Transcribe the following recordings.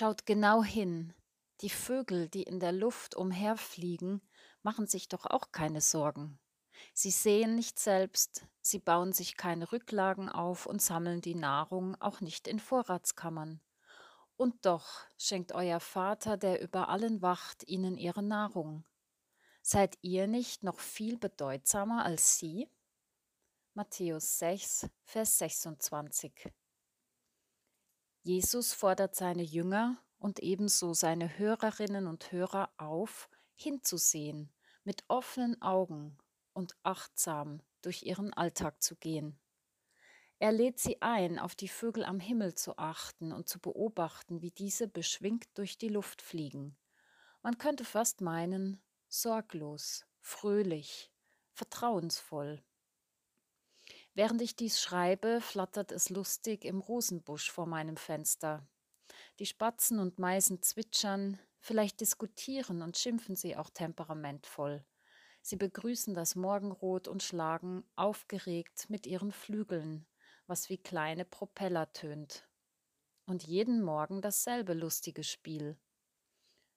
Schaut genau hin. Die Vögel, die in der Luft umherfliegen, machen sich doch auch keine Sorgen. Sie sehen nicht selbst, sie bauen sich keine Rücklagen auf und sammeln die Nahrung auch nicht in Vorratskammern. Und doch schenkt euer Vater, der über allen wacht, ihnen ihre Nahrung. Seid ihr nicht noch viel bedeutsamer als sie? Matthäus 6, Vers 26. Jesus fordert seine Jünger und ebenso seine Hörerinnen und Hörer auf, hinzusehen, mit offenen Augen und achtsam durch ihren Alltag zu gehen. Er lädt sie ein, auf die Vögel am Himmel zu achten und zu beobachten, wie diese beschwingt durch die Luft fliegen. Man könnte fast meinen, sorglos, fröhlich, vertrauensvoll. Während ich dies schreibe, flattert es lustig im Rosenbusch vor meinem Fenster. Die Spatzen und Meisen zwitschern, vielleicht diskutieren und schimpfen sie auch temperamentvoll. Sie begrüßen das Morgenrot und schlagen aufgeregt mit ihren Flügeln, was wie kleine Propeller tönt. Und jeden Morgen dasselbe lustige Spiel.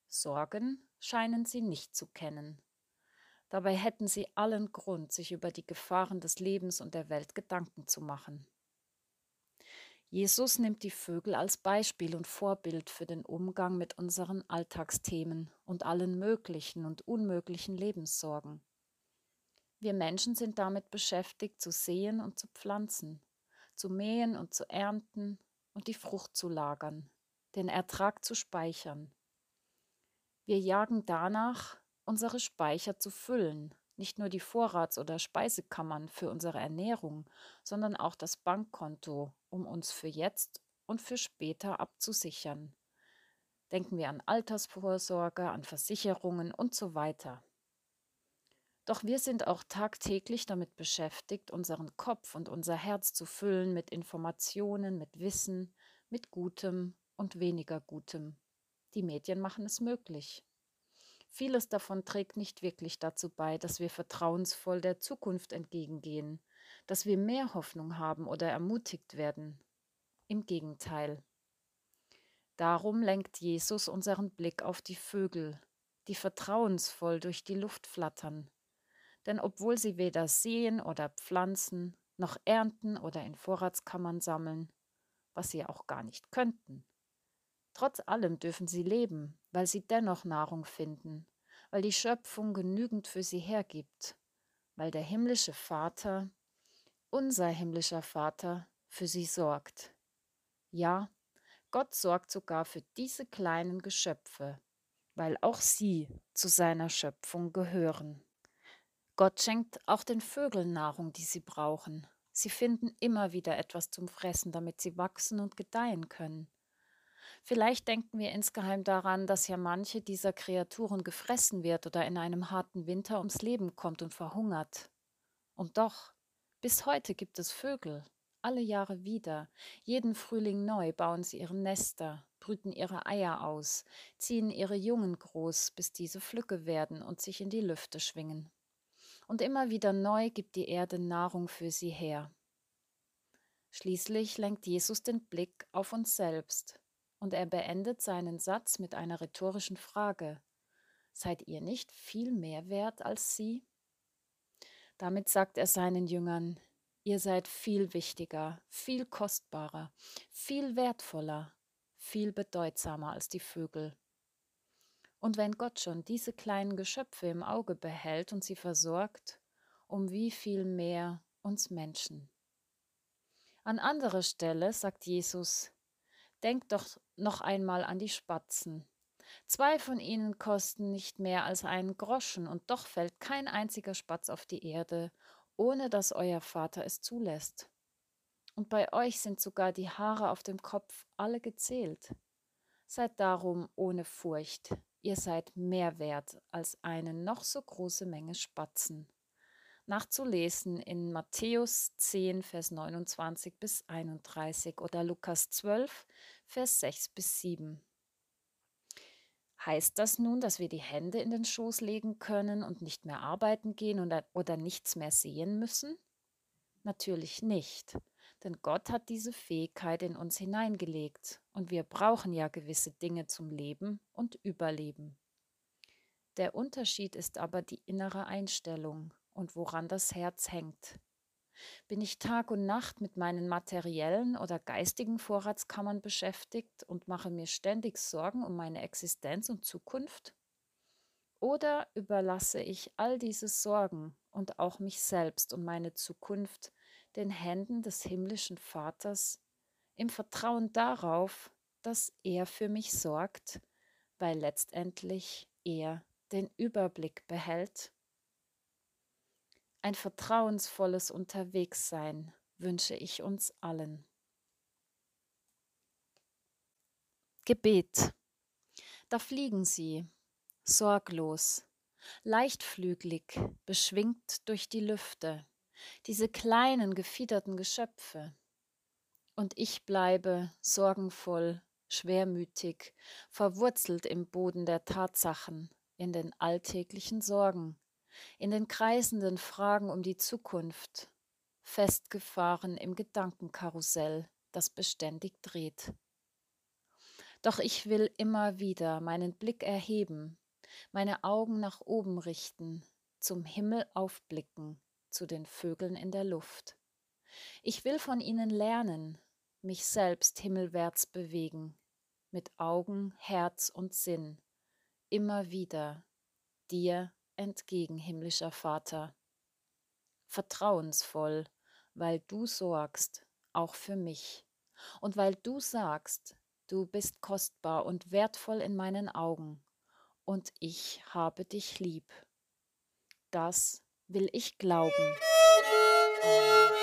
Sorgen scheinen sie nicht zu kennen. Dabei hätten sie allen Grund, sich über die Gefahren des Lebens und der Welt Gedanken zu machen. Jesus nimmt die Vögel als Beispiel und Vorbild für den Umgang mit unseren Alltagsthemen und allen möglichen und unmöglichen Lebenssorgen. Wir Menschen sind damit beschäftigt, zu sehen und zu pflanzen, zu mähen und zu ernten und die Frucht zu lagern, den Ertrag zu speichern. Wir jagen danach, unsere Speicher zu füllen, nicht nur die Vorrats- oder Speisekammern für unsere Ernährung, sondern auch das Bankkonto, um uns für jetzt und für später abzusichern. Denken wir an Altersvorsorge, an Versicherungen und so weiter. Doch wir sind auch tagtäglich damit beschäftigt, unseren Kopf und unser Herz zu füllen mit Informationen, mit Wissen, mit Gutem und weniger Gutem. Die Medien machen es möglich. Vieles davon trägt nicht wirklich dazu bei, dass wir vertrauensvoll der Zukunft entgegengehen, dass wir mehr Hoffnung haben oder ermutigt werden. Im Gegenteil. Darum lenkt Jesus unseren Blick auf die Vögel, die vertrauensvoll durch die Luft flattern. Denn obwohl sie weder sehen oder pflanzen, noch ernten oder in Vorratskammern sammeln, was sie auch gar nicht könnten, Trotz allem dürfen sie leben, weil sie dennoch Nahrung finden, weil die Schöpfung genügend für sie hergibt, weil der himmlische Vater, unser himmlischer Vater, für sie sorgt. Ja, Gott sorgt sogar für diese kleinen Geschöpfe, weil auch sie zu seiner Schöpfung gehören. Gott schenkt auch den Vögeln Nahrung, die sie brauchen. Sie finden immer wieder etwas zum Fressen, damit sie wachsen und gedeihen können. Vielleicht denken wir insgeheim daran, dass ja manche dieser Kreaturen gefressen wird oder in einem harten Winter ums Leben kommt und verhungert. Und doch, bis heute gibt es Vögel, alle Jahre wieder. Jeden Frühling neu bauen sie ihre Nester, brüten ihre Eier aus, ziehen ihre Jungen groß, bis diese Flücke werden und sich in die Lüfte schwingen. Und immer wieder neu gibt die Erde Nahrung für sie her. Schließlich lenkt Jesus den Blick auf uns selbst und er beendet seinen Satz mit einer rhetorischen Frage. Seid ihr nicht viel mehr wert als sie? Damit sagt er seinen Jüngern, ihr seid viel wichtiger, viel kostbarer, viel wertvoller, viel bedeutsamer als die Vögel. Und wenn Gott schon diese kleinen Geschöpfe im Auge behält und sie versorgt, um wie viel mehr uns Menschen. An anderer Stelle sagt Jesus, Denkt doch noch einmal an die Spatzen. Zwei von ihnen kosten nicht mehr als einen Groschen, und doch fällt kein einziger Spatz auf die Erde, ohne dass euer Vater es zulässt. Und bei euch sind sogar die Haare auf dem Kopf alle gezählt. Seid darum ohne Furcht, ihr seid mehr wert als eine noch so große Menge Spatzen nachzulesen in Matthäus 10, Vers 29 bis 31 oder Lukas 12, Vers 6 bis 7. Heißt das nun, dass wir die Hände in den Schoß legen können und nicht mehr arbeiten gehen oder, oder nichts mehr sehen müssen? Natürlich nicht. Denn Gott hat diese Fähigkeit in uns hineingelegt und wir brauchen ja gewisse Dinge zum Leben und Überleben. Der Unterschied ist aber die innere Einstellung und woran das Herz hängt. Bin ich Tag und Nacht mit meinen materiellen oder geistigen Vorratskammern beschäftigt und mache mir ständig Sorgen um meine Existenz und Zukunft? Oder überlasse ich all diese Sorgen und auch mich selbst und meine Zukunft den Händen des himmlischen Vaters im Vertrauen darauf, dass er für mich sorgt, weil letztendlich er den Überblick behält? Ein vertrauensvolles Unterwegssein wünsche ich uns allen. Gebet. Da fliegen sie, sorglos, leichtflügelig, beschwingt durch die Lüfte, diese kleinen gefiederten Geschöpfe. Und ich bleibe sorgenvoll, schwermütig, verwurzelt im Boden der Tatsachen, in den alltäglichen Sorgen, in den kreisenden Fragen um die Zukunft, festgefahren im Gedankenkarussell, das beständig dreht. Doch ich will immer wieder meinen Blick erheben, meine Augen nach oben richten, zum Himmel aufblicken, zu den Vögeln in der Luft. Ich will von ihnen lernen, mich selbst himmelwärts bewegen, mit Augen, Herz und Sinn, immer wieder dir entgegen, himmlischer Vater. Vertrauensvoll, weil du sorgst, auch für mich, und weil du sagst, du bist kostbar und wertvoll in meinen Augen, und ich habe dich lieb. Das will ich glauben. Amen.